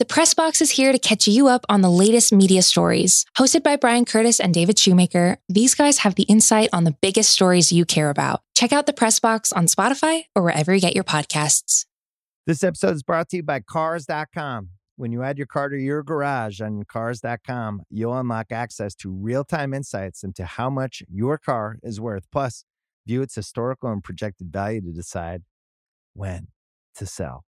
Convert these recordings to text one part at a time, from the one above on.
The Press Box is here to catch you up on the latest media stories. Hosted by Brian Curtis and David Shoemaker, these guys have the insight on the biggest stories you care about. Check out the Press Box on Spotify or wherever you get your podcasts. This episode is brought to you by Cars.com. When you add your car to your garage on Cars.com, you'll unlock access to real time insights into how much your car is worth. Plus, view its historical and projected value to decide when to sell.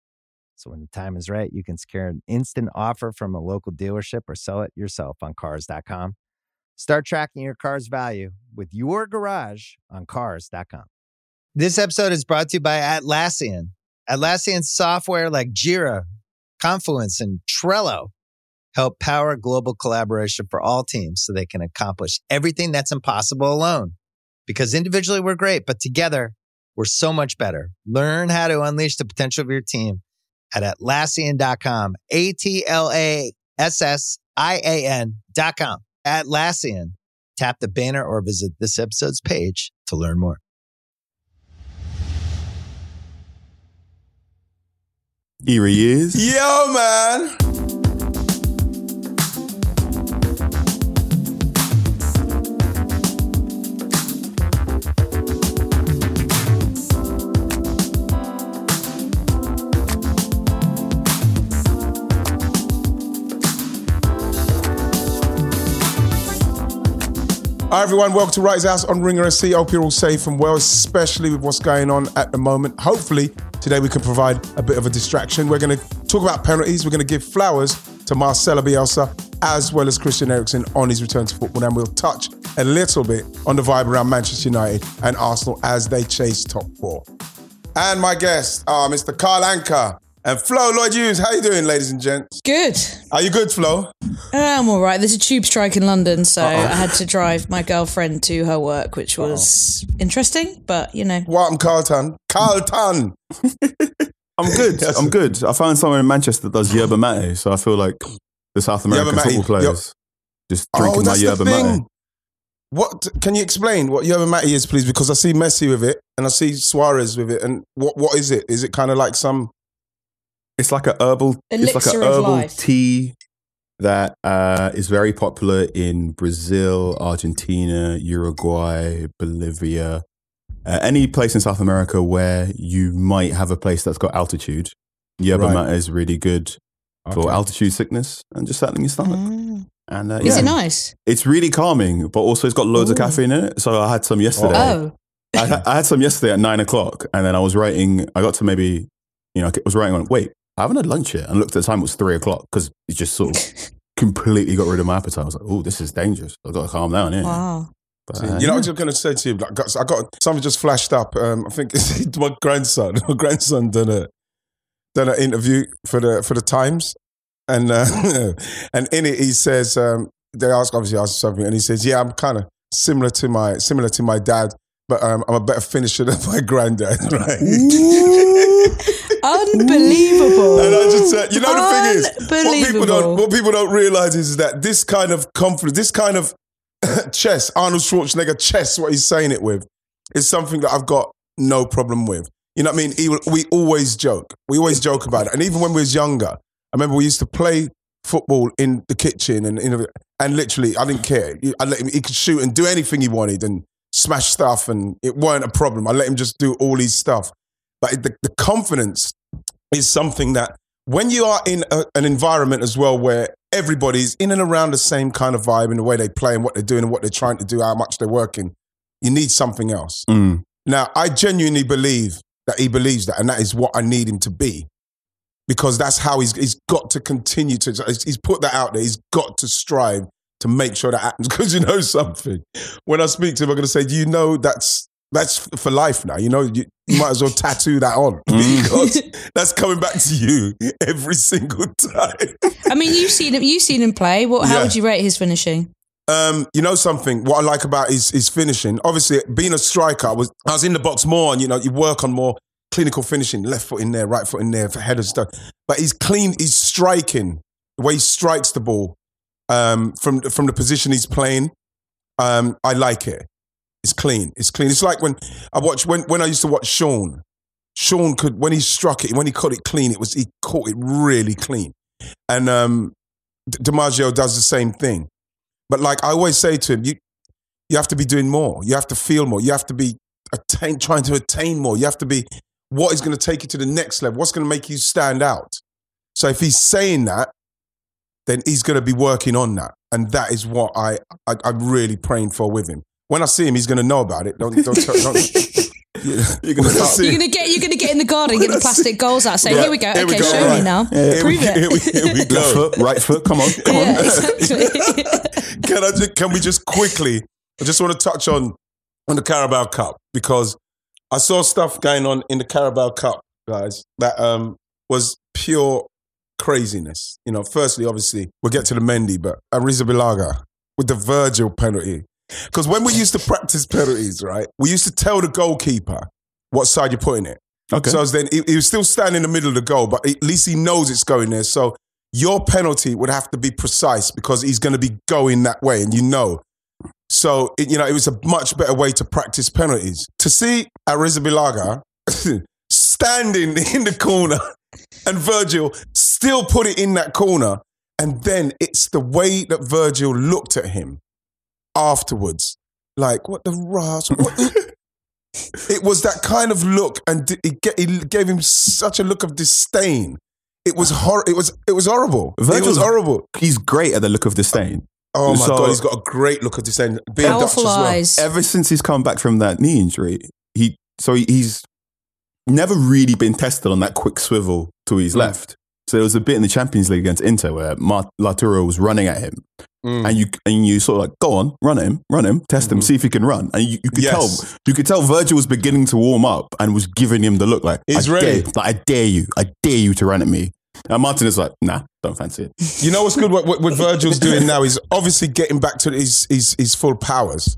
So when the time is right, you can secure an instant offer from a local dealership or sell it yourself on cars.com. Start tracking your car's value with your garage on cars.com. This episode is brought to you by Atlassian. Atlassian software like Jira, Confluence, and Trello help power global collaboration for all teams so they can accomplish everything that's impossible alone. Because individually we're great, but together we're so much better. Learn how to unleash the potential of your team at Atlassian.com. A T L A S S I A N.com. Atlassian. Tap the banner or visit this episode's page to learn more. Here he is. Yo, man. Hi everyone, welcome to Wrights House on Ringer FC. Hope you're all safe and well, especially with what's going on at the moment. Hopefully, today we can provide a bit of a distraction. We're going to talk about penalties. We're going to give flowers to Marcelo Bielsa as well as Christian Eriksen on his return to football. And we'll touch a little bit on the vibe around Manchester United and Arsenal as they chase top four. And my guest, uh, Mr. Carl Anka and Flo Lloyd Hughes. How you doing, ladies and gents? Good. Are you good, Flo? Uh, I'm all right. There's a tube strike in London, so I had to drive my girlfriend to her work, which was interesting, but you know. Welcome, Carlton. Carlton. I'm good. I'm good. I found someone in Manchester that does yerba mate, so I feel like the South American Yerba mate. football players just Oh, drinking my yerba mate. What can you explain what yerba mate is, please? Because I see Messi with it and I see Suarez with it. And what what is it? Is it kind of like some? It's like a herbal. it's like a herbal life. tea that uh, is very popular in Brazil, Argentina, Uruguay, Bolivia, uh, any place in South America where you might have a place that's got altitude. Yerba Right. mate is really good for altitude sickness and just settling your stomach. Mm. And uh, Is yeah. it nice? It's really calming, but also it's got loads of caffeine in it. So I had some yesterday. Oh. I, had- I had some yesterday at nine o'clock, and then I was writing. I got to maybe, you know, I was writing on. Wait, I haven't had lunch yet, and looked at the time. It was three o'clock because it just sort of completely got rid of my appetite. I was like, "Oh, this is dangerous. I've got to calm down here." Wow. But, you uh, know, yeah. I was just going to say to you, like, I got something just flashed up. Um, I think it's my grandson. My grandson done a done an interview for the for the Times, and uh, and in it he says um, they ask obviously ask something, and he says, "Yeah, I'm kind of similar to my similar to my dad." But um, I'm a better finisher than my granddad, right? Unbelievable. And I just said, you know, the thing is, what people don't, what people don't realize is that this kind of confidence, this kind of chess, Arnold Schwarzenegger chess, what he's saying it with, is something that I've got no problem with. You know what I mean? He, we always joke. We always joke about it. And even when we was younger, I remember we used to play football in the kitchen and, and literally, I didn't care. I let him, he could shoot and do anything he wanted and smash stuff and it weren't a problem. I let him just do all his stuff. But the, the confidence is something that when you are in a, an environment as well where everybody's in and around the same kind of vibe in the way they play and what they're doing and what they're trying to do, how much they're working, you need something else. Mm. Now, I genuinely believe that he believes that, and that is what I need him to be. Because that's how he's, he's got to continue to, he's he's put that out there. He's got to strive to make sure that happens. Because you know something, when I speak to him, I'm going to say, Do you know that's that's for life now? You know, you, you might as well tattoo that on because that's coming back to you every single time. I mean, you've seen him. You've seen him play. What? How Yeah. would you rate his finishing? Um, you know something? What I like about his his finishing. Obviously, being a striker, I was I was in the box more, and you know, you work on more clinical finishing, left foot in there, right foot in there for header stuff. But he's clean. He's striking the way he strikes the ball um, from from the position he's playing. Um, I like it. It's clean. It's clean. It's like when I watch when when I used to watch Shaun. Shaun could when he struck it, when he caught it clean, it was he caught it really clean. and um, D'Margio does the same thing. But like I always say to him, you you have to be doing more. You have to feel more. You have to be attain, trying to attain more. You have to be what is going to take you to the next level. What's going to make you stand out. So if he's saying that, then he's going to be working on that, and that is what I, I I'm really praying for with him. When I see him, he's going to know about it. Don't don't. tell- don't You're gonna start. You're gonna get you're gonna get in the garden, get the plastic goals out, say, Yeah, "Here we go. here we okay, go, show right. me now. Yeah, Prove here, it." we, here we Left foot, right foot. Come on, come yeah, on. exactly. can I just, can we just quickly? I just want to touch on on the Carabao Cup because I saw stuff going on in the Carabao Cup, guys, that um was pure craziness. You know, firstly, obviously, we'll get to the Mendy, but Arrizabalaga with the Virgil penalty. Because when we used to practice penalties, right, we used to tell the goalkeeper what side you're putting it. Okay. So then he, he was still standing in the middle of the goal, but at least he knows it's going there. So your penalty would have to be precise because he's going to be going that way, and you know. So it, you know it was a much better way to practice penalties. To see Arrizabalaga standing in the corner and Virgil still put it in that corner, and then it's the way that Virgil looked at him afterwards, like what the ras. What the-" it was that kind of look, and it, ga- it gave him such a look of disdain. It was hor- It was it was horrible. it was horrible. He's great at the look of disdain. Oh my So- god, he's got a great look of disdain. Being Dutch as well. Ever since he's come back from that knee injury, he so he's never really been tested on that quick swivel to his Mm. left. So there was a bit in the Champions League against Inter where Mar- Lautaro was running at him, Mm. and you and you sort of like go on, run him, run him, test him, Mhm. see if he can run. And you, you could Yes. tell you could tell Virgil was beginning to warm up and was giving him the look like He's I ready. Dare, like I dare you, I dare you to run at me. And Martin is like, nah, don't fancy it. You know what's good? What, what, what Virgil's doing now is obviously getting back to his his, his full powers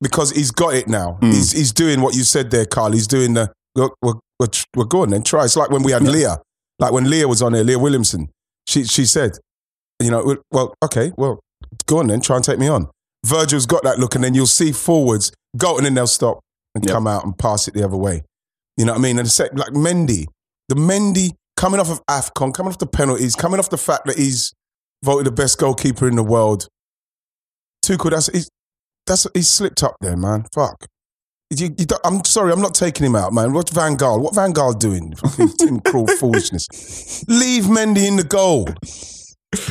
because he's got it now. Mm. He's he's doing what you said there, Carl. He's doing the we're we're, we're, we're going then try. It's like when we had Leah, like when Leah was on there, Leah Williamson. She she said, you know, well- okay, well, go on then, try and take me on. Virgil's got that look, and then you'll see forwards go and then they'll stop and Yep. come out and pass it the other way. You know what I mean? And it's like Mendy, the Mendy coming off of AFCON, coming off the penalties, coming off the fact that he's voted the best goalkeeper in the world. Tuchel, that's he's, that's he's slipped up there, man. Fuck. You, you I'm sorry, I'm not taking him out, man. What's Van Gaal? What Van Gaal doing? Tim Krul foolishness. Leave Mendy in the goal.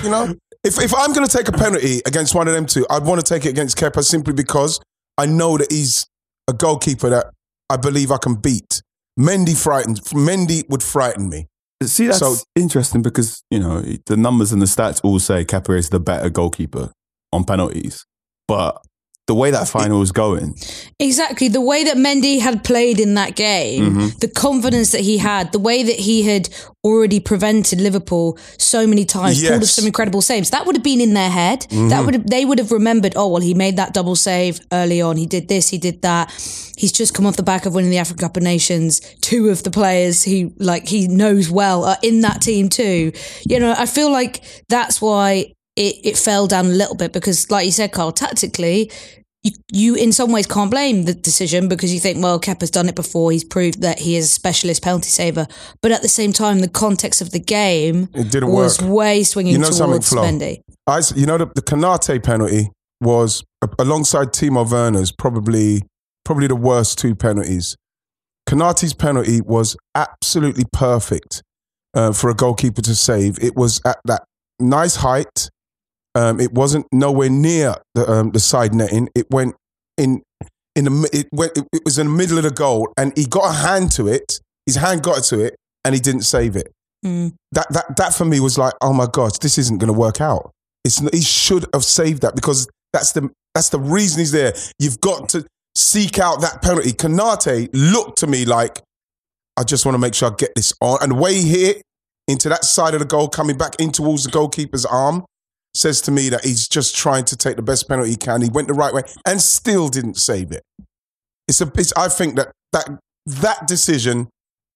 You know, if if I'm going to take a penalty against one of them two, I'd want to take it against Kepa simply because I know that he's a goalkeeper that I believe I can beat. Mendy frightens. Mendy would frighten me. See, that's So- interesting because you know the numbers and the stats all say Kepa is the better goalkeeper on penalties, but the way that final was going, Exactly. The way that Mendy had played in that game, Mhm. the confidence that he had, the way that he had already prevented Liverpool so many times, pulled off some incredible saves. That would have been in their head. That would have, they would have remembered, oh, well, he made that double save early on. He did this, he did that. He's just come off the back of winning the Africa Cup of Nations. Two of the players he like he knows well are in that team too. You know, I feel like that's why it, it fell down a little bit because, like you said, Carl, tactically, you, you in some ways can't blame the decision because you think, well, Kepa's done it before. He's proved that he is a specialist penalty saver. But at the same time, the context of the game It didn't was work. way swinging You know towards? Mendy. I, you know, the, the Konaté penalty was alongside Timo Werner's probably probably the worst two penalties. Konaté's penalty was absolutely perfect uh, for a goalkeeper to save. It was at that nice height. Um, it wasn't nowhere near the um, the side netting. It went in in the it went it, was in the middle of the goal, and he got a hand to it. His hand got to it, and he didn't save it Mm. that that that for me was like, oh my gosh, this isn't going to work out. It's he should have saved that because that's the that's the reason he's there. You've got to seek out that penalty. Konaté looked to me like, I just want to make sure I get this on. And the way he hit into that side of the goal, coming back in towards the goalkeeper's arm, says to me that he's just trying to take the best penalty he can. He went the right way and still didn't save it. It's a. It's, I think that that that decision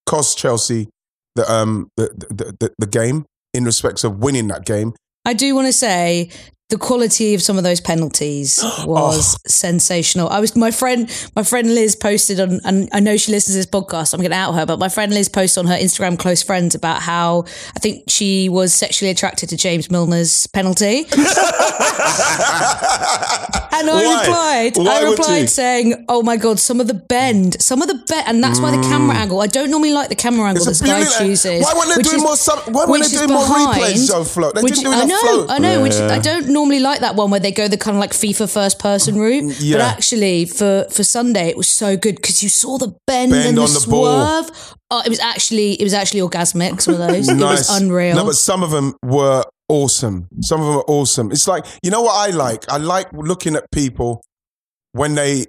cost Chelsea the um the, the, the, the game in respects of winning that game. I do want to say the quality of some of those penalties was Oh. sensational. I was my friend, my friend Liz posted on, and I know she listens to this podcast. I'm going to out her, but my friend Liz posted on her Instagram close friends about how I think she was sexually attracted to James Milner's penalty. And I Why? replied, Why I replied saying, "Oh my god, some of the bend, some of the bend, and that's why the camera angle. I don't normally like the camera angle Mm. It's a this guy chooses. Why weren't they which doing is- more sub- why weren't they is doing more replays, behind- Joe Flo? They which- didn't do I know, flow. I know. Which I don't normally like that one where they go the kind of like FIFA first person mm, route. But actually, for for Sunday, it was so good because you saw the bend, Bend and the, on the ball. swerve. Oh, it was actually it was actually orgasmic. Some of those, it was unreal. No, but some of them were awesome. Some of them are awesome. It's like you know what I like. I like looking at people when they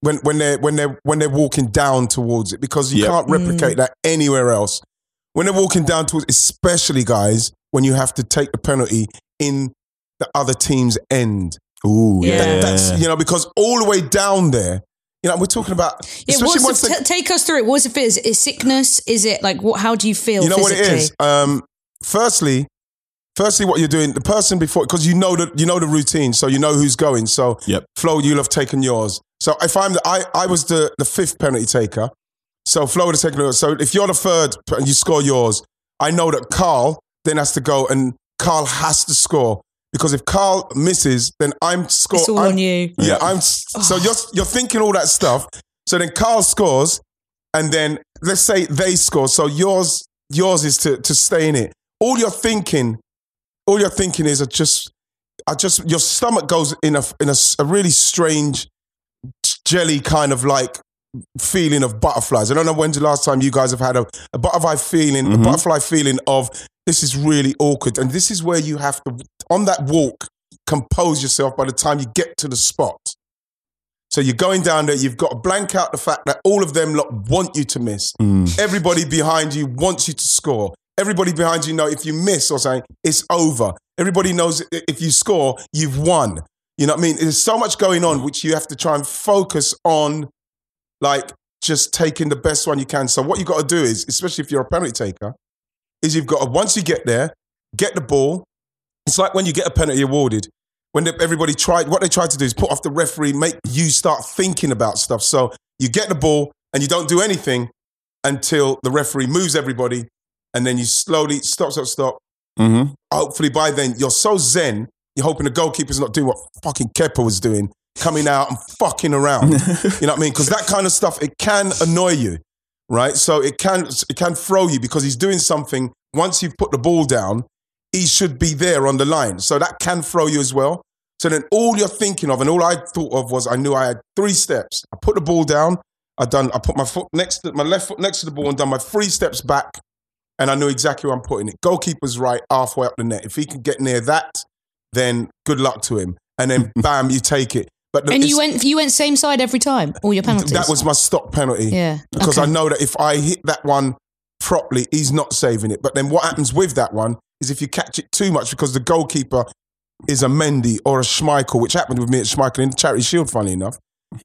when when they when they when they're walking down towards it because you Yep. can't replicate mm. that anywhere else. When they're walking down towards, especially guys, when you have to take the penalty in the other team's end. Ooh, Yeah. yeah. That- that's you know because all the way down there. You know, we're talking about yeah, especially what's once the, they- t- take us through it. What's it? Is it sickness? Is it like what? How do you feel? you know what it physically? is um firstly firstly what you're doing the person before because you know the you know the routine so you know who's going so Yep. flo you'll have taken yours so if i'm the i i was the the fifth penalty taker so flo would have taken yours so if you're the third and you score yours i know that carl then has to go and carl has to score because if carl misses then i'm score It's all I'm- on you. yeah, I'm so you're you're thinking all that stuff. So then Carl scores, and then let's say they score. So yours yours is to to stay in it. All you're thinking, all you're thinking is, I just, I just, your stomach goes in a in a, s- a really strange jelly kind of like feeling of butterflies. I don't know when's the last time you guys have had a, a butterfly feeling, a Mhm. butterfly feeling of this is really awkward, and this is where you have to on that walk compose yourself by the time you get to the spot. So you're going down there, you've got to blank out the fact that all of them lot want you to miss. Mm. Everybody behind you wants you to score. Everybody behind you know if you miss or something, it's over. Everybody knows if you score, you've won. You know what I mean? There's so much going on which you have to try and focus on, like just taking the best one you can. So what you got to do is, especially if you're a penalty taker, is you've got to once you get there, get the ball. It's like when you get a penalty awarded. When everybody tried, what they tried to do is put off the referee, make you start thinking about stuff. So you get the ball and you don't do anything until the referee moves everybody, and then you slowly stop, stop, stop. Mm-hmm. Hopefully by then you're so zen, you're hoping the goalkeeper's not doing what fucking Kepa was doing, coming out and fucking around. you know what I mean? Because that kind of stuff it can annoy you, right? So it can it can throw you because he's doing something. Once you've put the ball down, he should be there on the line. So that can throw you as well. So then all you're thinking of, and all I thought of was I knew I had three steps. I put the ball down. I done. I put my foot next to my left foot next to the ball and done my three steps back, and I knew exactly where I'm putting it. Goalkeeper's right, halfway up the net. If he can get near that, then good luck to him. And then bam, you take it. But the- And you went you went same side every time. All your penalties. that was my stop penalty. yeah. Because Okay. I know that if I hit that one properly, he's not saving it. But then what happens with that one is if you catch it too much because the goalkeeper is a Mendy or a Schmeichel, which happened with me at Schmeichel in the Charity Shield, funny enough.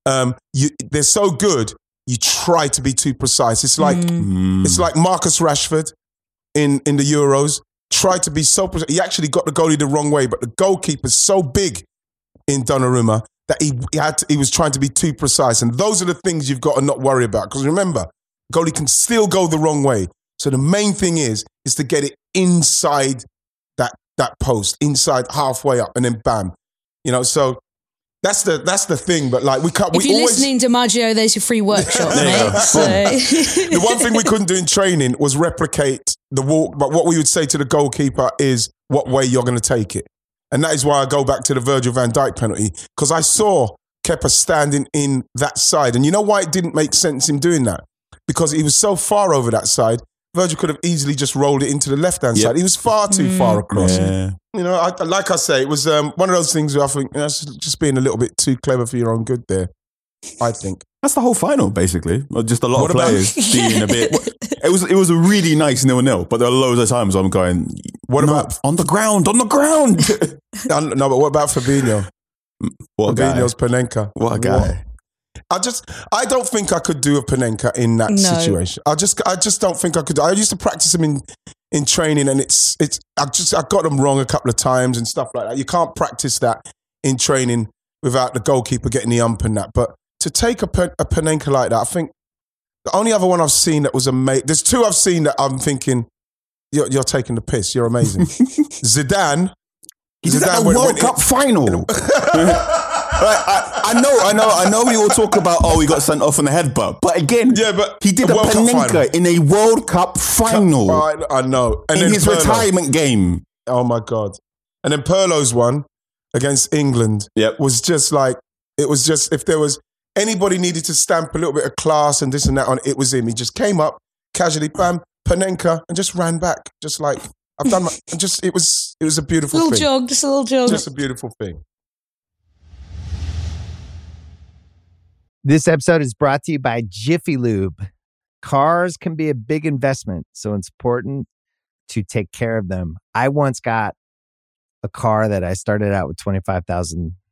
Um, you, they're so good, you try to be too precise. It's like Mm. it's like Marcus Rashford in, in the Euros. Tried to be so precise. He actually got the goalie the wrong way, but the goalkeeper's so big in Donnarumma that he, he had to, he was trying to be too precise. And those are the things you've got to not worry about. Because remember, goalie can still go the wrong way. So the main thing is is to get it inside that that post, inside halfway up, and then bam. You know, so that's the that's the thing. But like we can't If we you're always listening to Maggio, there's your free workshop, mate. So the one thing we couldn't do in training was replicate the walk. But what we would say to the goalkeeper is what way you're going to take it. And that is why I go back to the Virgil van Dijk penalty because I saw Kepa standing in that side. And you know why it didn't make sense him doing that? Because he was so far over that side. Virgil could have easily just rolled it into the left hand Yep. side. He was far too Mm. far across. Yeah. You know, I, like I say, it was um, one of those things where I think that's just being a little bit too clever for your own good there. I think. That's the whole final, basically. Just a lot What of about- players being a bit. It was it was a really nice nil nil, but there are loads of times I'm going. What "No, about- on the ground? On the ground! Uh, No, but what about Fabinho? what a guy! Fabinho's Panenka. What a guy! I just, I don't think I could do a Panenka in that No. situation. I just, I just don't think I could. I used to practice him in in training, and it's it's I just I got them wrong a couple of times and stuff like that. You can't practice that in training without the goalkeeper getting the ump and that. But to take a, Pen- a Panenka like that, I think the only other one I've seen that was amazing. There's two I've seen that I'm thinking you're, you're taking the piss. You're amazing. Zidane. He did that at Zidane the went- World went in- Cup final. Right, I, I know, I know, I know. We all talk about oh, he got sent off on the headbutt, but again, Yeah, but he did a a Cup. Panenka in a World Cup final I, I know. And in his Pirlo. retirement game. Oh my god! And then Pirlo's one against England Yep. was just like it was just if there was anybody needed to stamp a little bit of class and this and that on, it was him. He just came up casually, bam, Panenka, and just ran back, just like I've done. My, and just it was it was a beautiful little thing. jog, just a little jog. Just a beautiful thing. This episode is brought to you by Jiffy Lube. Cars can be a big investment, so it's important to take care of them. I once got a car that I started out with 25,000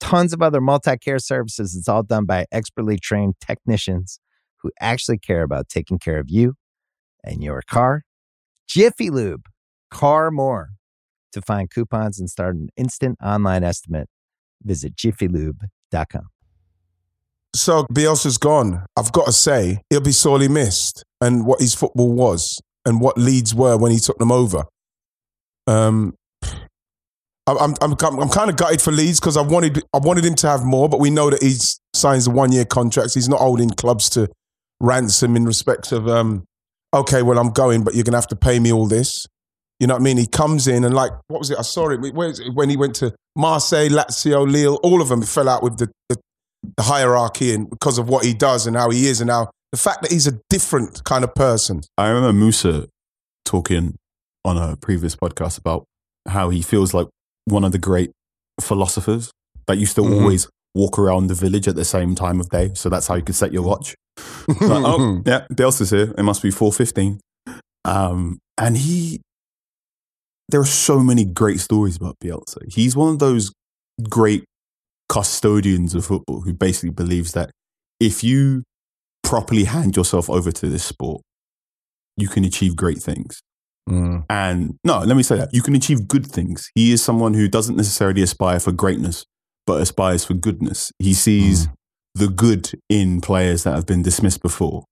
tons of other multi care services. It's all done by expertly trained technicians who actually care about taking care of you and your car. Jiffy Lube, car more. To find coupons and start an instant online estimate, visit jiffylube.com. So Bielsa's gone. I've got to say, he'll be sorely missed. And what his football was, and what Leeds were when he took them over. Um, I'm I'm I'm, kind of gutted for Leeds because I wanted I wanted him to have more, but we know that he's signs a one year contracts. He's not holding clubs to ransom in respect of um, okay, well I'm going, but you're gonna have to pay me all this. You know what I mean? He comes in and like what was it? I saw it. It? when he went to Marseille, Lazio, Lille. All of them fell out with the, the the hierarchy and because of what he does and how he is and how the fact that he's a different kind of person. I remember Musa talking on a previous podcast about how he feels like one of the great philosophers that used to Mhm. always walk around the village at the same time of day. So that's how you could set your watch. Like, oh, yeah, Bielsa's here. It must be 4.15. Um, and he, there are so many great stories about Bielsa. He's one of those great custodians of football who basically believes that if you properly hand yourself over to this sport, you can achieve great things. Mm. And no, let me say that you can achieve good things. He is someone who doesn't necessarily aspire for greatness, but aspires for goodness. He sees the good in players that have been dismissed before.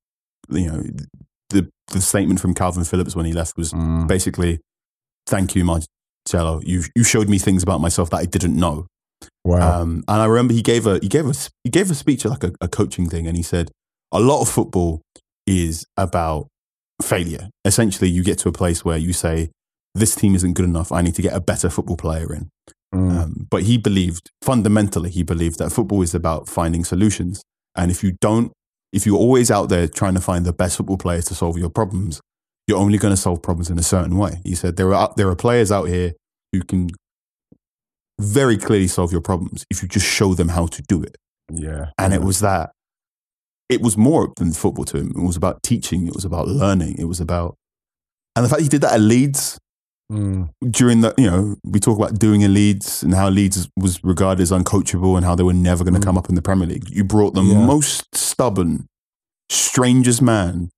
You know, the the statement from Calvin Phillips when he left was Mm. basically, "Thank you, Marcelo. You you showed me things about myself that I didn't know." Wow. Um, and I remember he gave a he gave a he gave a speech like a, a coaching thing, and he said a lot of football is about failure. Essentially, you get to a place where you say, "This team isn't good enough. I need to get a better football player in." Mm. Um, but he believed fundamentally, he believed that football is about finding solutions, and if you don't, if you're always out there trying to find the best football players to solve your problems, you're only going to solve problems in a certain way. He said there are there are players out here who can very clearly solve your problems if you just show them how to do it. yeah. And it was that. It was more than football to him. It was about teaching. It was about learning. It was about, and the fact he did that at Leeds Mm. during the, you know, we talk about doing in Leeds and how Leeds was regarded as uncoachable and how they were never going to Mm. come up in the Premier League. You brought the Yeah. most stubborn, strangest man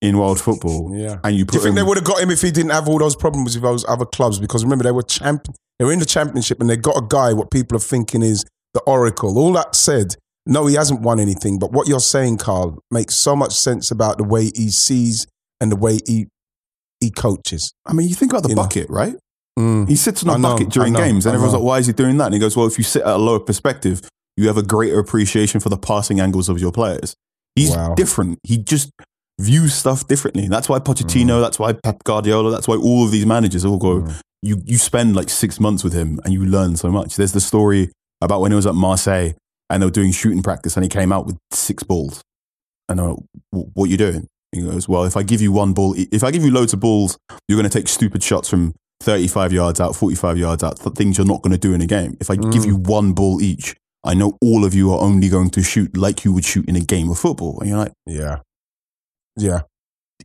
in world football, Yeah. and you Do put you think him. they would have got him if he didn't have all those problems with those other clubs? Because remember, they were champ, they were in the championship, and they got a guy. What people are thinking is the oracle. All that said, no, he hasn't won anything. But what you're saying, Carl, makes so much sense about the way he sees and the way he he coaches. I mean, you think about the You know. bucket, right? Mm. He sits on a know, bucket during know, games, and everyone's like, "Why is he doing that?" And he goes, "Well, if you sit at a lower perspective, you have a greater appreciation for the passing angles of your players." He's Wow. different. He just views stuff differently. That's why Pochettino. That's why Pep Guardiola. That's why all of these managers all go. Mm. You you spend like six months with him, and you learn so much. There's the story about when he was at Marseille, and they were doing shooting practice, and he came out with six balls. And I went, "Wh- "What are you doing?" He goes, "Well, if I give you one ball, if I give you loads of balls, you're going to take stupid shots from 35 yards out, 45 yards out, things you're not going to do in a game. If I give Mm. you one ball each, I know all of you are only going to shoot like you would shoot in a game of football. And you're like, Yeah. Yeah.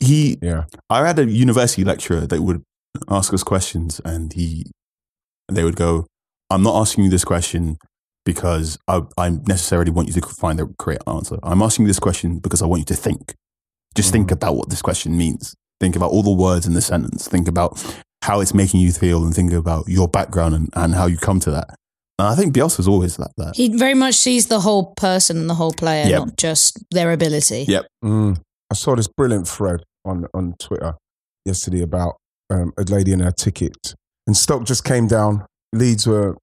he, Yeah. I had a university lecturer that would ask us questions and he, they would go, I'm not asking you this question because I, I necessarily want you to find the correct answer. I'm asking you this question because I want you to think. Just think Mhm. about what this question means. Think about all the words in the sentence. Think about how it's making you feel and think about your background and, and how you come to that. And I think Bielsa's always like that. He very much sees the whole person and the whole player, Yep. not just their ability. Yep. Mm. I saw this brilliant thread on on Twitter yesterday about um, a lady and her ticket, and Stoke just came down. Leeds were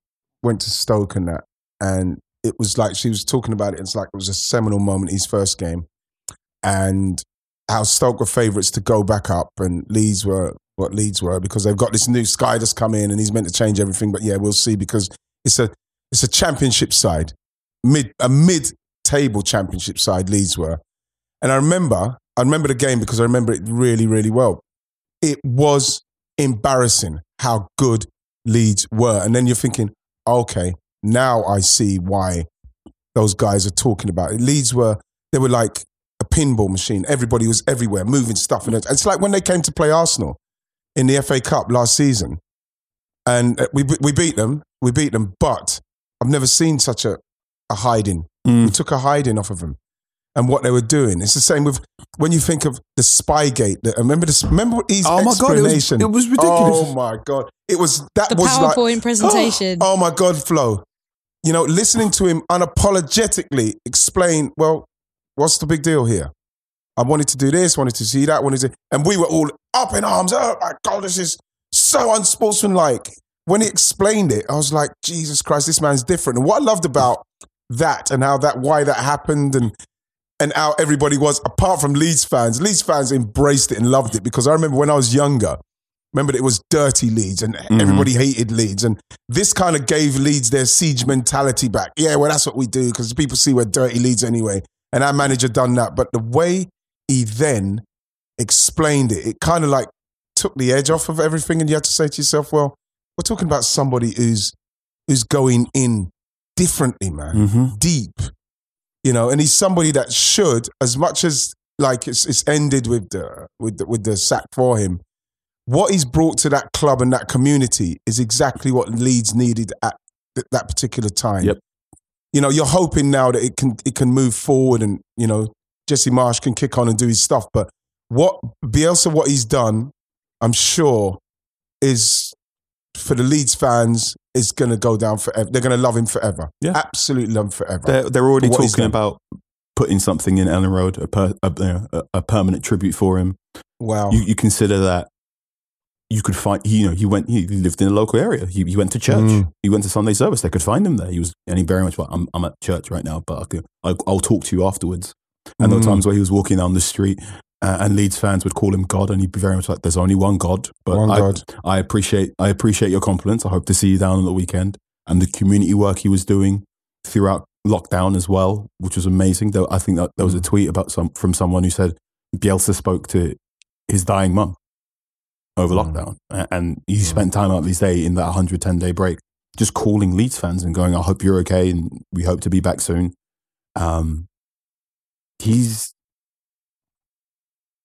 went to Stoke and that, and it was like she was talking about it. It's like it was a seminal moment, his first game, and how Stoke were favourites to go back up, and Leeds were what Leeds were because they've got this new Sky that's come in, and he's meant to change everything. But yeah, we'll see because it's a it's a championship side, mid a mid table championship side. Leeds were. And I remember, I remember the game because I remember it really, really well. It was embarrassing how good Leeds were. And then you're thinking, okay, now I see why those guys are talking about it. Leeds were, they were like a pinball machine. Everybody was everywhere, moving stuff. And it's like when they came to play Arsenal in the FA Cup last season. And uh, we, we beat them, we beat them, but I've never seen such a, a hiding. Mm. We took a hiding off of them and what they were doing. It's the same with when you think of the Spygate. The, remember this? Remember his Oh my God, it was- explanation? it was ridiculous. Oh my god, it was that The was PowerPoint like presentation. Oh, my god, Flo. You know, listening to him unapologetically explain. Well, what's the big deal here? I wanted to do this, wanted to see that, wanted to, and we were all up in arms. Oh my god, this is so unsportsmanlike. When he explained it, I was like, Jesus Christ, this man's different. And what I loved about that and how that why that happened and and how everybody was apart from Leeds fans. Leeds fans embraced it and loved it because I remember when I was younger. Remember it was dirty Leeds and everybody hated Leeds and this kind of gave Leeds their siege mentality back. Yeah, well that's what we do because people see we're dirty Leeds anyway. And our manager done that, but the way he then explained it, it kind of like took the edge off of everything and you had to say to yourself, well, we're talking about somebody who's who's going in differently, man hmm deep, you know, and he's somebody that should, as much as like it's, it's ended with the with the, with the sack for him. What he's brought to that club and that community is exactly what Leeds needed at th- that particular time. Yep. You know, you're hoping now that it can it can move forward and you know Jesse Marsch can kick on and do his stuff. But what Bielsa, what he's done, I'm sure, is for the Leeds fans is going to go down forever. They're going to love him forever. Yeah. absolutely love him forever. They're, they're already talking about putting something in Elland Road, a, per, a, a, a permanent tribute for him. wow. You, you consider that you could find, you know, he went, he lived in a local area. He, he went to church. Mm. He went to Sunday service. They could find him there. He was, and he very much like, I'm, I'm at church right now, but I could, I, I'll talk to you afterwards. And there were Mm. times where he was walking down the street uh, and Leeds fans would call him God and he'd be very much like, there's only one God. But One I, God. I appreciate, I appreciate your compliments. I hope to see you down on the weekend. And the community work he was doing throughout lockdown as well, which was amazing. Though I think that there was a tweet about some from someone who said Bielsa spoke to his dying mum over Mm. lockdown, and he spent time out of his day in that 110 day break, just calling Leeds fans and going, "I hope you're okay, and we hope to be back soon." Um, he's.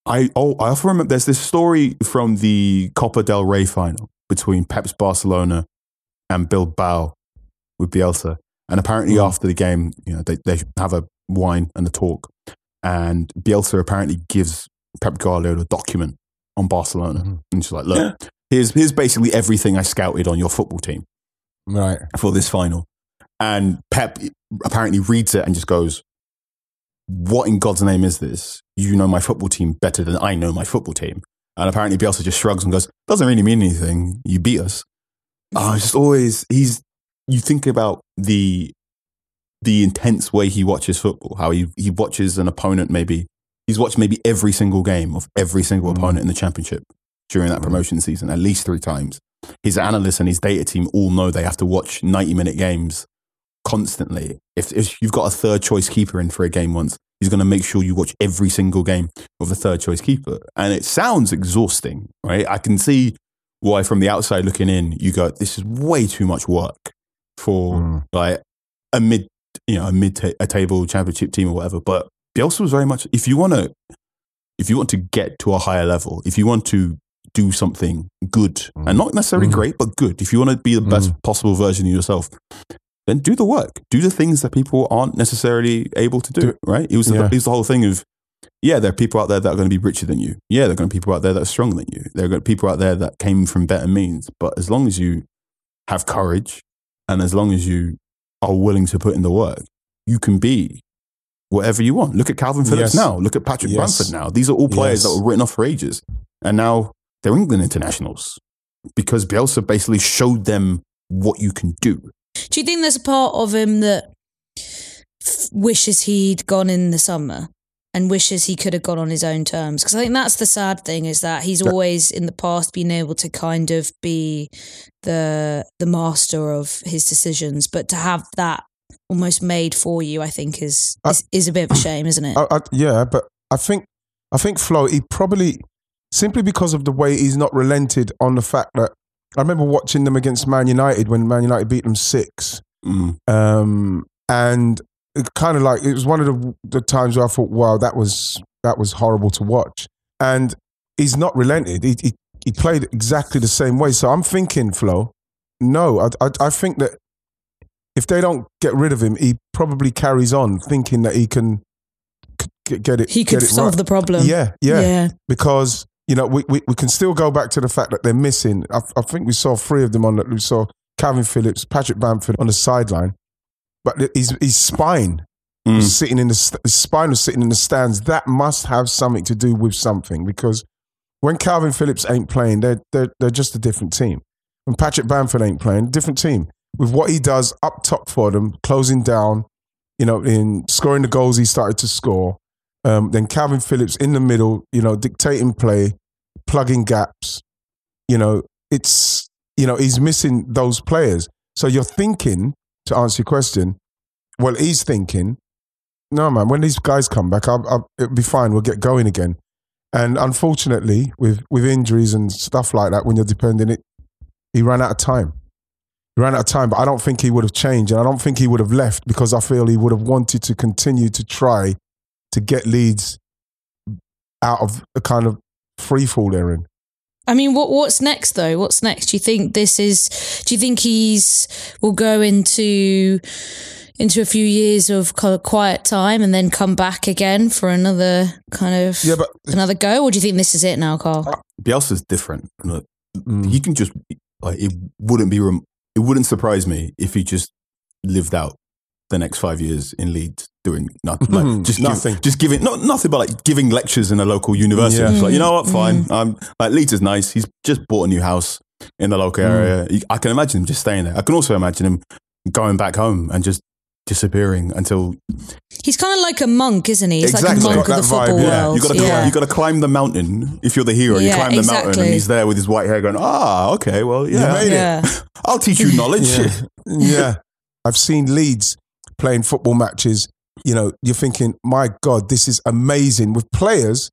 I oh I often remember there's this story from the Copa del Rey final between Pep's Barcelona and Bilbao with Bielsa. And apparently Mm. after the game, you know, they, they have a wine and a talk. And Bielsa apparently gives Pep Guardiola a document on Barcelona. Mhm. And she's like, look, here's, here's basically everything I scouted on your football team Right. for this final. And Pep apparently reads it and just goes, What in God's name is this? You know my football team better than I know my football team. And apparently Bielsa just shrugs and goes, Doesn't really mean anything. You beat us. Oh, it's just always, he's, you think about the, the intense way he watches football, how he, he watches an opponent maybe, he's watched maybe every single game of every single Mm. opponent in the championship during that Mm. promotion season, at least three times his analysts and his data team all know they have to watch 90 minute games constantly. If, if you've got a third choice keeper in for a game once, he's going to make sure you watch every single game of the third choice keeper. And it sounds exhausting, right? I can see why from the outside looking in, you go, this is way too much work for Mm. like a mid, you know, a mid ta- a table championship team or whatever. But Bielsa was very much if you want to, if you want to get to a higher level, if you want to do something good and not necessarily Mm. great, but good, if you want to be the best possible version of yourself, then do the work, do the things that people aren't necessarily able to do. Do- right? It was the, it was the whole thing of yeah, there are people out there that are going to be richer than you. Yeah, there are going to be people out there that are stronger than you. There are going to be people out there that came from better means. But as long as you have courage and as long as you are willing to put in the work, you can be whatever you want. Look at Calvin Phillips Yes. now. Look at Patrick Yes. Bamford now. These are all players Yes. that were written off for ages. And now they're England internationals because Bielsa basically showed them what you can do. Do you think there's a part of him that f- wishes he'd gone in the summer and wishes he could have gone on his own terms? Because I think that's the sad thing is that he's always in the past been able to kind of be the the master of his decisions, but to have that almost made for you, I think is I- is, is a bit of a shame, isn't it? I, I, yeah, but I think I think Flo he probably simply because of the way he's not relented on the fact that I remember watching them against Man United when Man United beat them six, Mm. um, and it kind of like it was one of the, the times where I thought, wow, that was that was horrible to watch, and he's not relented. He he, he played exactly the same way. So I'm thinking, Flo, no, I, I I think that if they don't get rid of him, he probably carries on thinking that he can c- get it. he could it solve right. the problem. Yeah, yeah, yeah. Because you know we, we, we can still go back to the fact that they're missing. I, I think we saw three of them on. the We saw Calvin Phillips, Patrick Bamford on the sideline, but his his spine Mm. was sitting in the his spine was sitting in the stands. That must have something to do with something because when Calvin Phillips ain't playing, they're they're they're just a different team. When Patrick Bamford ain't playing, different team. With what he does up top for them, closing down, you know, in scoring the goals he started to score. Um, then Calvin Phillips in the middle, you know, dictating play, plugging gaps. You know, it's you know he's missing those players. So you're thinking to answer your question. Well, he's thinking, no man. When these guys come back, I'll, I'll, it'll be fine. We'll get going again. And unfortunately, with with injuries and stuff like that, when you're depending it, he ran out of time. He ran out of time, but I don't think he would have changed, and I don't think he would have left because I feel he would have wanted to continue to try to get Leeds out of the kind of free fall they're in. I mean, what what's next though? What's next? Do you think this is? Do you think he's will go into into a few years of kind of quiet time and then come back again for another kind of Yeah, but another go, or do you think this is it now, Carl? Bielsa's different. Look, Mm. He can just like it wouldn't be rem- it wouldn't surprise me if he just lived out the next five years in Leeds doing nothing, like just give- Nothing. just giving not nothing, but like giving lectures in a local university. Yeah. It's like you know what, Mm. fine. Um, like Leeds is nice. He's just bought a new house in the local Mm. area. I can imagine him just staying there. I can also imagine him going back home and just disappearing until He's kind of like a monk, isn't he? He's Exactly. like a monk of the that vibe, football yeah. world. you got to yeah. you got to climb the mountain. If you're the hero, you Yeah, climb the mountain, exactly. and he's there with his white hair, going, "Ah, okay, well, You yeah, it. yeah. I'll teach you knowledge." Yeah. yeah. I've seen Leeds playing football matches. You know, you're thinking, my God, this is amazing with players,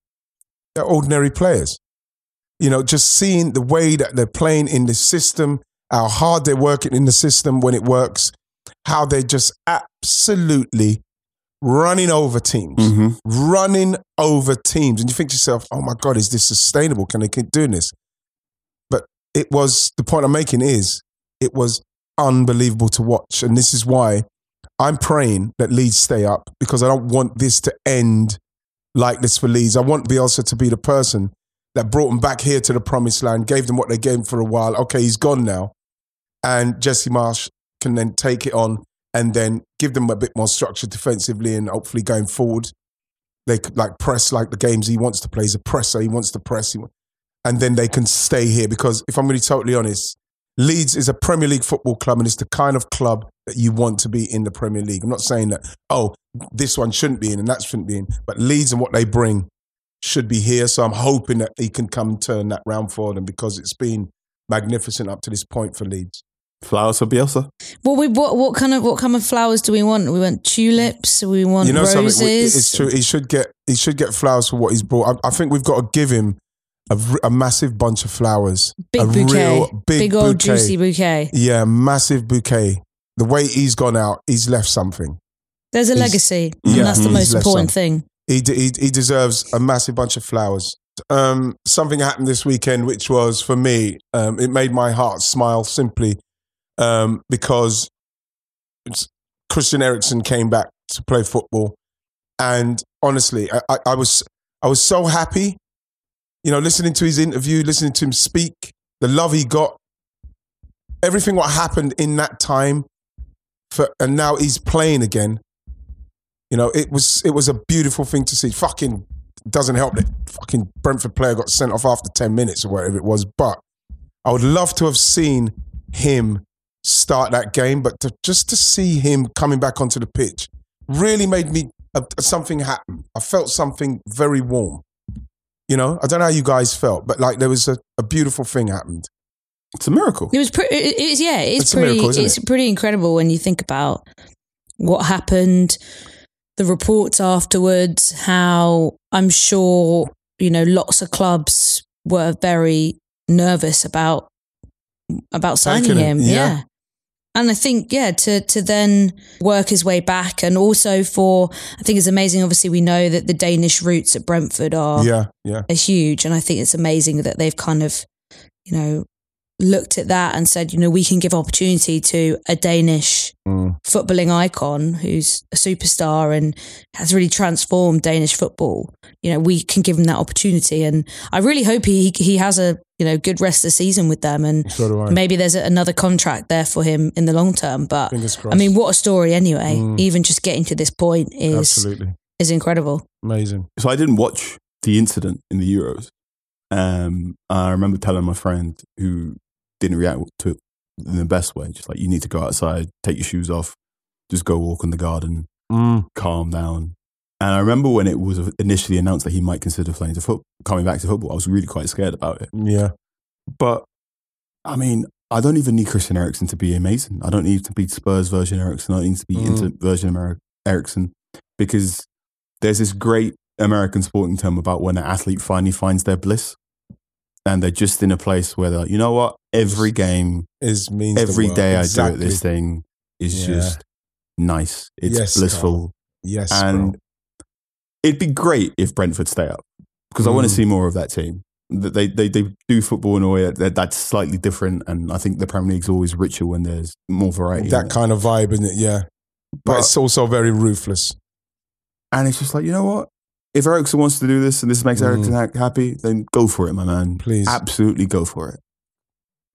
they're ordinary players. You know, just seeing the way that they're playing in the system, how hard they're working in the system when it works, how they're just absolutely running over teams, hmm running over teams. And you think to yourself, oh my God, is this sustainable? Can they keep doing this? But it was, the point I'm making is, it was unbelievable to watch. And this is why I'm praying that Leeds stay up because I don't want this to end like this for Leeds. I want Bielsa to be the person that brought them back here to the promised land, gave them what they gave him for a while. Okay, he's gone now. And Jesse Marsch can then take it on and then give them a bit more structure defensively and hopefully going forward. They could like press like the games he wants to play. He's a presser. He wants to press. And then they can stay here because if I'm going to be totally honest, Leeds is a Premier League football club and it's the kind of club that you want to be in the Premier League. I'm not saying that, oh, this one shouldn't be in and that shouldn't be in, but Leeds and what they bring should be here. So I'm hoping that he can come turn that round for them because it's been magnificent up to this point for Leeds. Flowers for Bielsa. What we what what kind of what kind of flowers do we want? We want tulips. We want you know roses. something? It's true. He should get he should get flowers for what he's brought. I, I think we've got to give him a massive bunch of flowers, Big a bouquet. real big, old bouquet. juicy bouquet. Yeah, massive bouquet. The way he's gone out, he's left something. There's a He's- legacy. And Yeah, that's the most important some. thing. He, de- he he deserves a massive bunch of flowers. Um, something happened this weekend, which was for me, um, it made my heart smile simply um, because Christian Eriksen came back to play football, and honestly, I, I, I was I was so happy. You know, listening to his interview, listening to him speak, the love he got, everything what happened in that time, for and now he's playing again. You know, it was it was a beautiful thing to see. Fucking doesn't help that fucking Brentford player got sent off after ten minutes or whatever it was. But I would love to have seen him start that game, but to, just to see him coming back onto the pitch really made me uh, something happen. I felt something very warm. You know, I don't know how you guys felt, but like there was a, a beautiful thing happened. It's a miracle. It was pretty. It, it's yeah. It's, It's pretty. miracle, it's pretty incredible when you think about what happened, the reports afterwards. How I'm sure you know lots of clubs were very nervous about about signing him. yeah. yeah. And I think, yeah, to to then work his way back, and also for, I think it's amazing. Obviously, we know that the Danish roots at Brentford are Yeah, yeah. are huge. And I think it's amazing that they've kind of, you know, looked at that and said, you know, we can give opportunity to a Danish Mm. footballing icon who's a superstar and has really transformed Danish football. You know, we can give him that opportunity. And I really hope he he has a, you know, good rest of the season with them. And So maybe there's another contract there for him in the long term. But I mean, what a story anyway. Mm. Even just getting to this point is absolutely is incredible. amazing. So I didn't watch the incident in the Euros. Um, I remember telling my friend who didn't react to it in the best way, just like you need to go outside, take your shoes off, just go walk in the garden, Mm. calm down. And I remember when it was initially announced that he might consider playing to foot, coming back to football, I was really quite scared about it. Yeah, But I mean, I don't even need Christian Eriksen to be amazing. I don't need to be Spurs version Eriksen. I don't need to be Mm. Inter version Emer- Eriksen because there's this great American sporting term about when an athlete finally finds their bliss and they're just in a place where they're like, you know what? Every game, is means the every day I do Exactly. it, this thing is Yeah. just nice. It's Yes, blissful. Yes, and bro. it'd be great if Brentford stay up because I want Mm. to see more of that team. That They, they they do football in a way that, that's slightly different, and I think the Premier League's always richer when there's more variety. that kind of vibe in it. Yeah, but, But- it's also very ruthless. and it's just like you know what, if Eriksen wants to do this and this makes Mm. Eriksen happy, then go for it, my man. Please. absolutely go for it.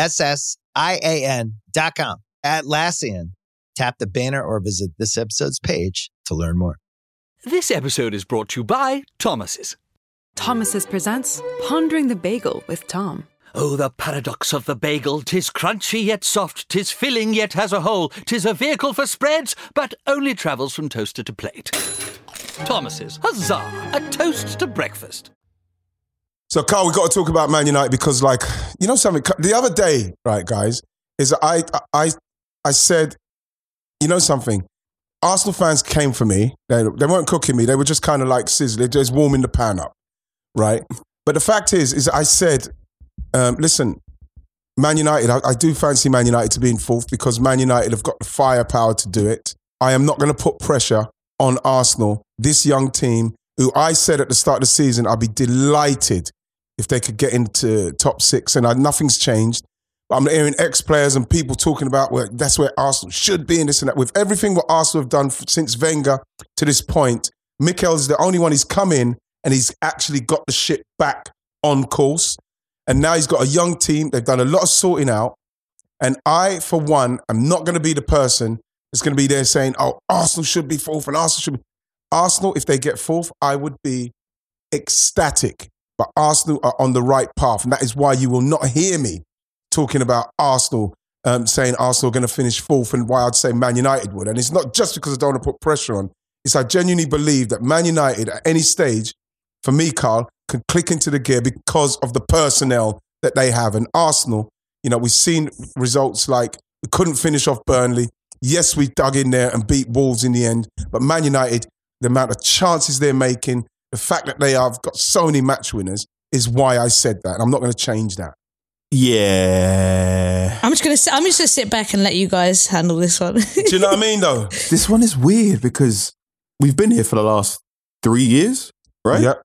S S I A N.com. Atlassian. Tap the banner or visit this episode's page to learn more. This episode is brought to you by Thomas's. Thomas's presents Pondering the Bagel with Tom. Oh, the paradox of the bagel! Tis crunchy yet soft, tis filling yet has a hole, tis a vehicle for spreads, but only travels from toaster to plate. Thomas's, huzzah! A toast to breakfast. So, Carl, we've got to talk about Man United because, like, you know something. The other day, right, guys, is I I I said, you know something. Arsenal fans came for me. They, they weren't cooking me. They were just kind of like sizzling, just warming the pan up, right? But the fact is, is I said, um, listen, Man United. I, I do fancy Man United to be in fourth because Man United have got the firepower to do it. I am not going to put pressure on Arsenal, this young team, who I said at the start of the season, I'd be delighted if they could get into top six, and I, nothing's changed. I'm hearing ex players and people talking about well, that's where Arsenal should be and this and that. With everything what Arsenal have done since Wenger to this point, Mikel is the only one he's come in and he's actually got the ship back on course. And now he's got a young team. They've done a lot of sorting out. And I, for one, am not going to be the person that's going to be there saying, oh, Arsenal should be fourth and Arsenal should be. Arsenal, if they get fourth, I would be ecstatic. But Arsenal are on the right path, and that is why you will not hear me talking about Arsenal. Um, saying Arsenal are going to finish fourth, and why I'd say Man United would, and it's not just because I don't want to put pressure on. It's I genuinely believe that Man United at any stage, for me, Carl, can click into the gear because of the personnel that they have. And Arsenal, you know, we've seen results like we couldn't finish off Burnley. Yes, we dug in there and beat Wolves in the end, but Man United, the amount of chances they're making, the fact that they have got so many match winners is why I said that. And I'm not going to change that. Yeah. I'm just gonna sit, I'm just gonna sit back and let you guys handle this one. Do you know what I mean, though? This one is weird because we've been here for the last three years, right? Yep.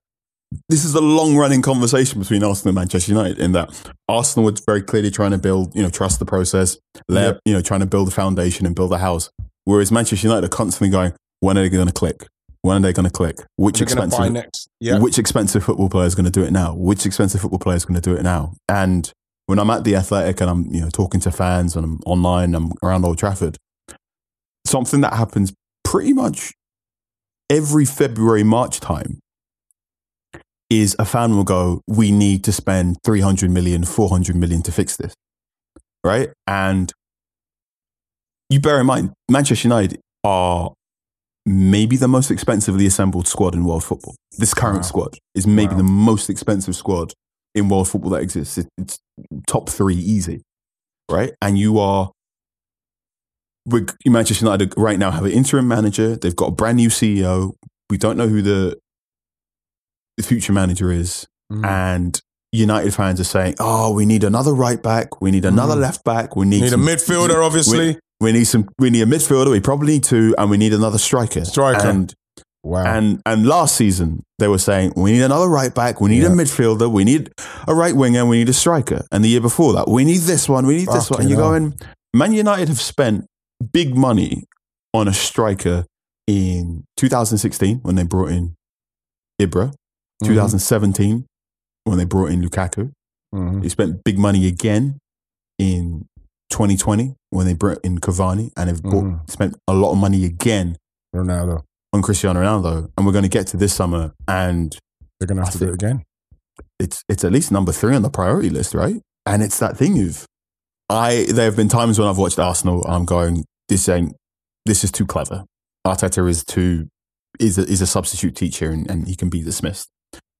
This is a long running conversation between Arsenal and Manchester United in that Arsenal was very clearly trying to build, you know, trust the process, let, Yep. you know, trying to build a foundation and build a house. Whereas Manchester United are constantly going, when are they going to click? When are they going to click? Which We're going to expensive? next. Yeah. Which expensive football player is going to do it now? Which expensive football player is going to do it now? And when I'm at the Athletic and I'm you know talking to fans and I'm online, I'm around Old Trafford, something that happens pretty much every February March time is a fan will go, "We need to spend 300 million, 400 million to fix this," right? And you bear in mind, Manchester United are maybe the most expensively assembled squad in world football. This current Wow. squad is maybe Wow. the most expensive squad in world football that exists. It- It's top three easy, right? And you are. Manchester United right now have an interim manager. They've got a brand new CEO. We don't know who the, the future manager is, Mm. and United fans are saying, "Oh, we need another right back. We need another Mm. left back. We need, Need a midfielder, obviously. We need some. We need a midfielder. We probably need two, and we need another striker. Striker. And Wow. and and last season they were saying we need another right back, we need a midfielder, we need a right winger, we need a striker. And the year before that, we need this one, we need this one. And you're hell. going, Man United have spent big money on a striker in 2016 when they brought in Ibra, Mm-hmm. 2017 when they brought in Lukaku. Mhm. They spent big money again in 2020 when they brought in Cavani, and they've brought, Mhm. spent a lot of money again Ronaldo. on Cristiano Ronaldo. And we're going to get to this summer, and They're going to have I to do it again. it's it's at least number three on the priority list, right? And it's that thing of I. There have been times when I've watched Arsenal, I'm going, this ain't, this is too clever. Arteta is too is a, is a substitute teacher, and, and he can be dismissed.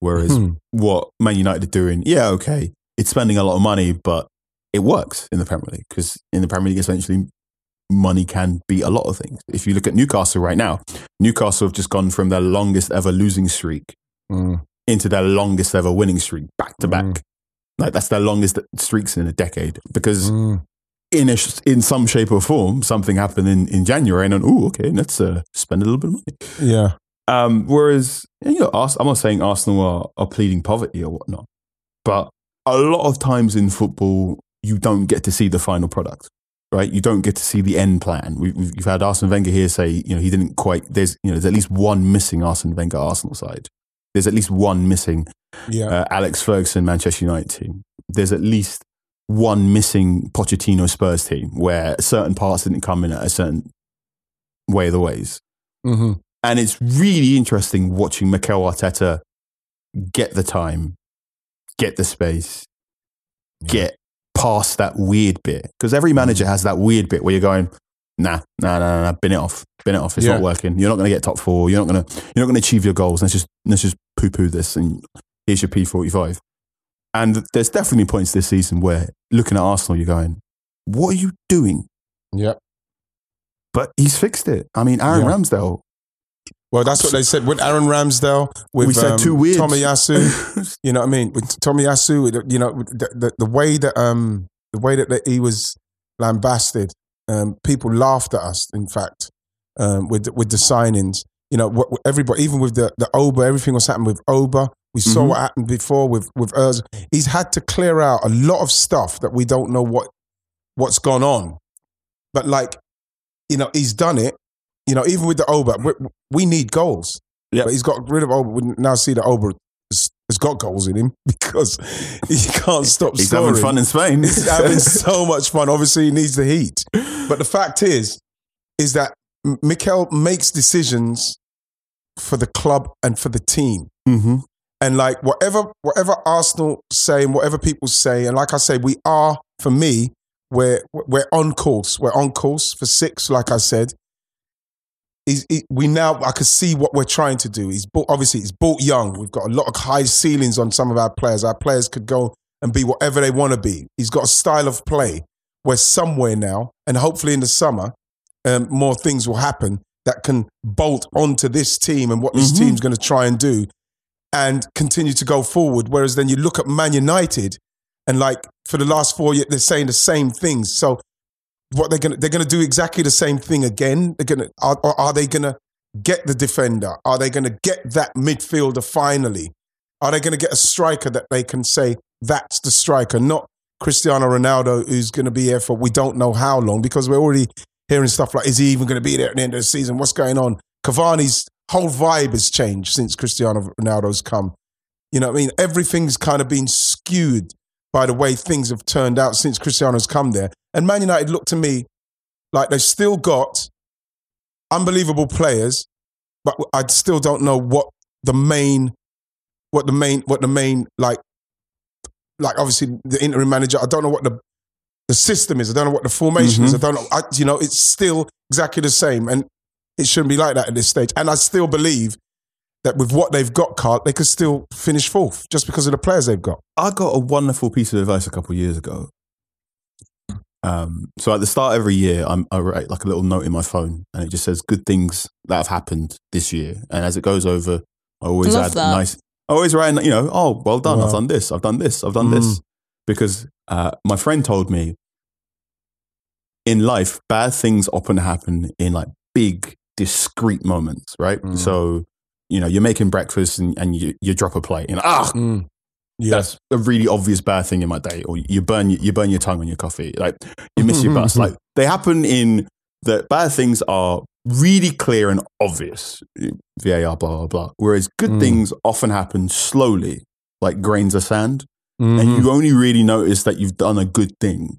Whereas Hmm. what Man United are doing, yeah, okay, it's spending a lot of money, but it works in the Premier League because in the Premier League, essentially, money can be a lot of things. If you look at Newcastle right now, Newcastle have just gone from their longest ever losing streak Mm. into their longest ever winning streak back to back. Mm. Like that's their longest streaks in a decade because Mm. in a, in some shape or form something happened in, in January and then oh okay let's uh, spend a little bit of money. Yeah. Um, whereas you know I'm not saying Arsenal are, are pleading poverty or whatnot, but a lot of times in football you don't get to see the final product. Right, you don't get to see the end plan. We, we've you've had Arsene Wenger here say, you know, he didn't quite. There's, you know, there's at least one missing Arsene Wenger Arsenal side. There's at least one missing Yeah. uh, Alex Ferguson Manchester United team. There's at least one missing Pochettino Spurs team where certain parts didn't come in at a certain way of the ways. hmm And it's really interesting watching Mikel Arteta get the time, get the space, get past that weird bit. Because every hmm. manager has that weird bit where you're going, nah, nah, nah, nah, nah bin it off, bin it off. It's Yeah. not working. You're not going to get top four. You're not going to, you're not going to achieve your goals. Let's just, let's just poo poo this and here's your P45. And there's definitely points this season where looking at Arsenal, you're going, what are you doing? Yeah. But he's fixed it. I mean, Aaron Yeah. Ramsdale, Well, that's what they said with Aaron Ramsdale, with we said um, two weird. Tomiyasu. You know what I mean? With Tomiyasu, you know, the, the, the way that um the way that, that he was lambasted, um, people laughed at us. In fact, um, with the- with the signings, you know, what, everybody, even with the the Oba, everything was happening with Oba. We saw Mhm. what happened before with with Urs. He's had to clear out a lot of stuff that we don't know what what's gone on. But like, you know, he's done it. You know, even with the Oba, we, we need goals. Yeah, But he's got rid of Oba. We now see that Oba has, has got goals in him because he can't stop He's scoring. having fun in Spain. He's having so much fun. Obviously, he needs the heat. But the fact is, is that Mikel makes decisions for the club and for the team. hmm And like whatever whatever Arsenal say and whatever people say, and like I say, we are for me, we're we're on course. We're on course for six, like I said. He's, he, we now I can see what we're trying to do. He's bought, obviously he's bought young. We've got a lot of high ceilings on some of our players. Our players could go and be whatever they want to be. He's got a style of play. We're somewhere now, and hopefully in the summer, um, more things will happen that can bolt onto this team and what this Mhm. team's going to try and do, and continue to go forward. Whereas then you look at Man United, and like for the last four years, they're saying the same things. So what they're gonna they're gonna do exactly the same thing again. They're gonna are, are they gonna get the defender? Are they gonna get that midfielder finally? Are they gonna get a striker that they can say that's the striker, not Cristiano Ronaldo, who's gonna be here for we don't know how long because we're already hearing stuff like is he even gonna be there at the end of the season? What's going on? Cavani's whole vibe has changed since Cristiano Ronaldo's come. You know what I mean? Everything's kind of been skewed by the way things have turned out since Cristiano's come there. And Man United look to me like they've still got unbelievable players, but I still don't know what the main, what the main, what the main like, like obviously the interim manager. I don't know what the the system is. I don't know what the formation is. Mm-hmm. I don't know. I, you know, it's still exactly the same, and it shouldn't be like that at this stage. And I still believe that with what they've got, Carl, they could still finish fourth just because of the players they've got. I got a wonderful piece of advice a couple of years ago. Um, so at the start of every year, I'm, I write like a little note in my phone, and it just says good things that have happened this year. And as it goes over, I always Love add that. nice. I always write, you know, oh, well done, I've done this, I've done this, I've done this, because uh, my friend told me in life, bad things often happen in like big, discrete moments, right? Mm. So, you know, you're making breakfast and, and you, you drop a plate, and ah, Yeah. that's a really obvious bad thing in my day. Or you burn you burn your tongue on your coffee. Like you miss your bus. Like they happen in that bad things are really clear and obvious. VAR, blah blah blah. Whereas good Mm. things often happen slowly, like grains of sand, Mhm. and you only really notice that you've done a good thing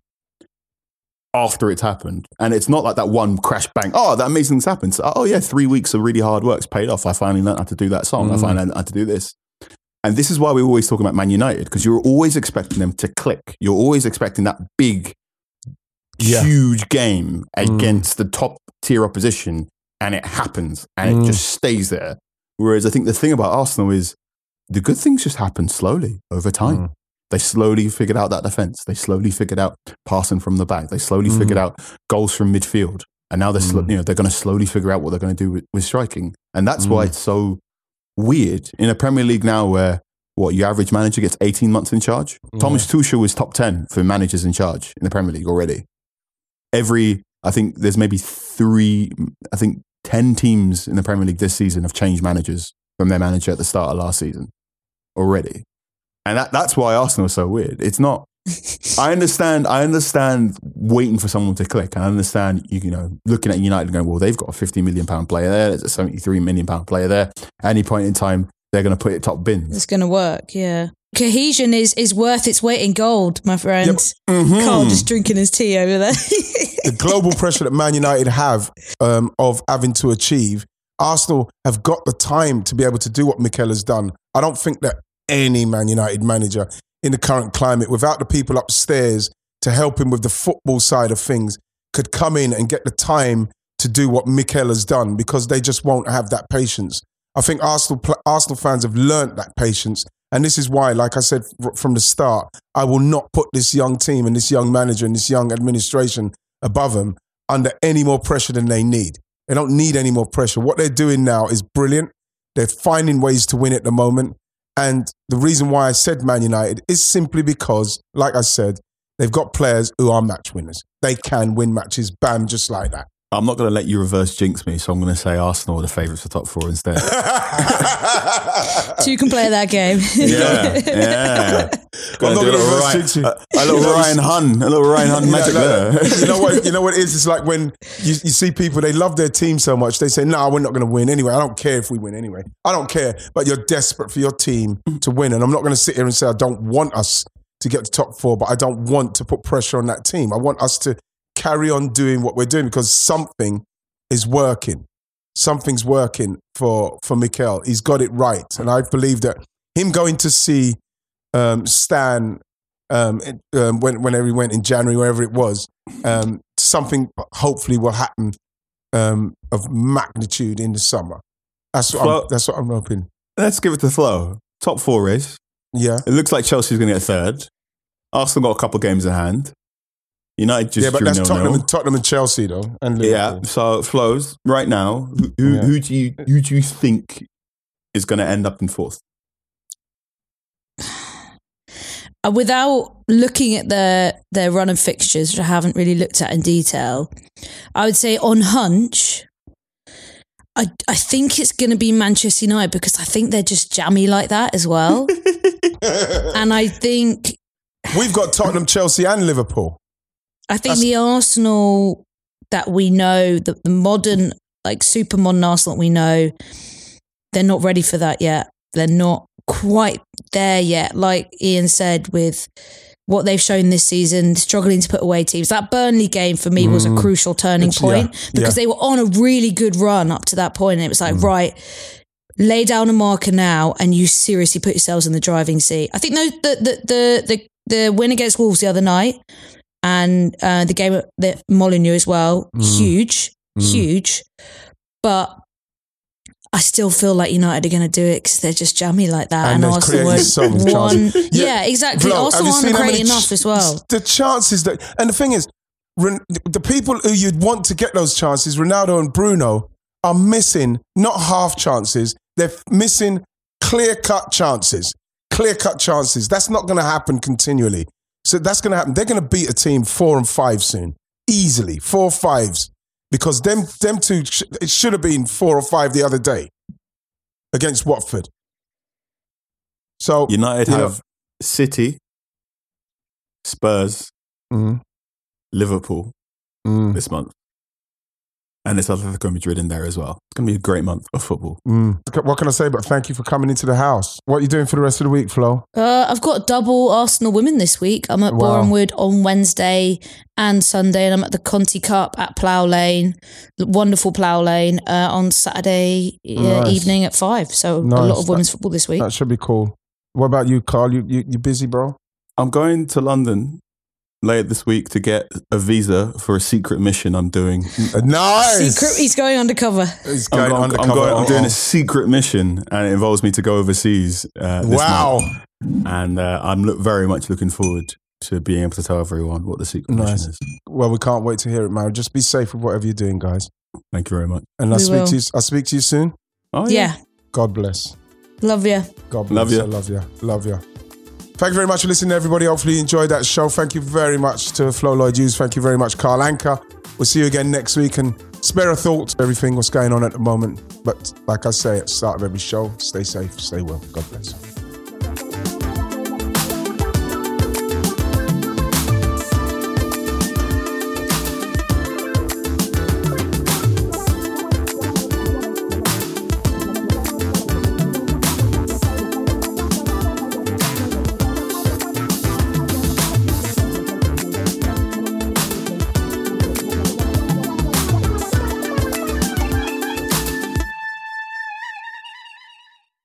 after it's happened. And it's not like that one crash bang. Oh, that amazing thing's happened. So, oh yeah, three weeks of really hard work's paid off. I finally learned how to do that song. I Mm. finally learned how to do this. And this is why we're always talk about Man United because you're always expecting them to click. You're always expecting that big, Yeah. huge game Mm. against the top tier opposition, and it happens and Mm. it just stays there. Whereas I think the thing about Arsenal is the good things just happen slowly over time. Mm. They slowly figured out that defense. They slowly figured out passing from the back. They slowly Mm. figured out goals from midfield. And now they're, sl- Mm. you know, they're going to slowly figure out what they're going to do with, with striking. And that's why Mm. it's so weird in a Premier League now where what your average manager gets 18 months in charge. Thomas Tuchel was top 10 for managers in charge in the Premier League already. Every, I think there's maybe three, I think 10 teams in the Premier League this season have changed managers from their manager at the start of last season already. And that, that's why Arsenal is so weird. It's not, I understand, I understand waiting for someone to click. I understand, you, you know, looking at United and going, well, they've got a 50 million pound player there. There's a 73 million pound player there. At any point in time, they're going to put it top bins. It's going to work, yeah. Cohesion is is worth its weight in gold, my friend. Mhm. Carl just drinking his tea over there. the global pressure that Man United have um, of having to achieve, Arsenal have got the time to be able to do what Mikel has done. I don't think that any Man United manager in the current climate, without the people upstairs to help him with the football side of things, could come in and get the time to do what Mikel has done because they just won't have that patience. I think Arsenal Arsenal fans have learnt that patience. And this is why, like I said from the start, I will not put this young team and this young manager and this young administration above them under any more pressure than they need. They don't need any more pressure. What they're doing now is brilliant. They're finding ways to win at the moment. And the reason why I said Man United is simply because, like I said, they've got players who are match winners. They can win matches, bam, just like that. I'm not going to let you reverse jinx me, so I'm going to say Arsenal are the favourites for top four instead. so you can play that game. yeah, yeah. I'm not gonna reverse Ryan- jinx you. A, a little Ryan Hunn, a little Ryan Hunn magic Yeah, there. you know what? You know what it is. It's like when you, you see people they love their team so much they say, "No, we're not going to win anyway. I don't care if we win anyway. I don't care." But you're desperate for your team to win, and I'm not going to sit here and say I don't want us to get to top four, but I don't want to put pressure on that team. I want us to carry on doing what we're doing because something is working. Something's working for for Mikel. He's got it right, and I believe that him going to see um, Stan um, um, when whenever he went in January, wherever it was, um, something hopefully will happen um, of magnitude in the summer. That's what I'm, that's what I'm hoping. Let's give it to Flo. Top four race. Yeah, It looks like Chelsea's going to get third. Arsenal got a couple games in hand. United just yeah, but drew that's nil Tottenham, nil. and, Tottenham and Chelsea though, and Yeah. Liverpool. So flows right now. Who, who, Yeah. who do you who do you think is going to end up in fourth? Without looking at their their run of fixtures, which I haven't really looked at in detail, I would say on hunch, I I think it's going to be Manchester United because I think they're just jammy like that as well, and I think We've got Tottenham, Chelsea, and Liverpool. I think That's- the Arsenal that we know, the, the modern like super modern Arsenal that we know, they're not ready for that yet. They're not quite there yet. Like Ian said, with what they've shown this season, struggling to put away teams. That Burnley game for me was a Mm. crucial turning It's- point yeah, because yeah. they were on a really good run up to that point, and it was like right. Lay down a marker now, and you seriously put yourselves in the driving seat. I think the the the the, the win against Wolves the other night, and uh, the game at the Molineux as well, Mm. huge, Mm. huge. But I still feel like United are going to do it because they're just jammy like that, And and, Arsenal were so one. Yeah, Yeah, exactly. Have Arsenal aren't great enough ch- as well. The chances that, and the thing is, Ren- the people who you'd want to get those chances, Ronaldo and Bruno, are missing not half chances. They're missing clear cut chances. Clear cut chances. That's not going to happen continually. So that's going to happen. They're going to beat a team four and five soon, easily four fives, because them them two. sh- It should have been four or five the other day against Watford. So United you know- have City, Spurs, Mhm. Liverpool Mm. this month, and it's Atletico Madrid in there as well. It's going to be a great month of football. Mm. What can I say? But thank you for coming into the house. What are you doing for the rest of the week, Flo? Uh, I've got double Arsenal women this week. I'm at Wow. Bournemouth on Wednesday and Sunday, and I'm at the Conti Cup at Plough Lane, wonderful Plough Lane, uh, on Saturday uh, Nice. evening at five. So a lot of women's football this week. That should be cool. What about you, Carl? You you, you busy, bro? I'm going to London later this week to get a visa for a secret mission I'm doing. Nice. Secret, he's going undercover. He's I'm, going I'm- I'm undercover. going- I'm doing Oh. a secret mission, and it involves me to go overseas. Uh, this Wow. month. and uh, I'm look, very much looking forward to being able to tell everyone what the secret Nice. mission is. Well, we can't wait to hear it, man. Just be safe with whatever you're doing, guys. Thank you very much. And I'll We speak will. to you. I'll speak to you soon. Oh Yeah. God bless. Love you. God bless. Love you. I love you. Love you. Thank you very much for listening, everybody. Hopefully, you enjoyed that show. Thank you very much to Flo Lloyd Hughes. Thank you very much, Carl Anka. We'll see you again next week and spare a thought to everything what's going on at the moment. But like I say at the start of every show, stay safe, stay well. God bless.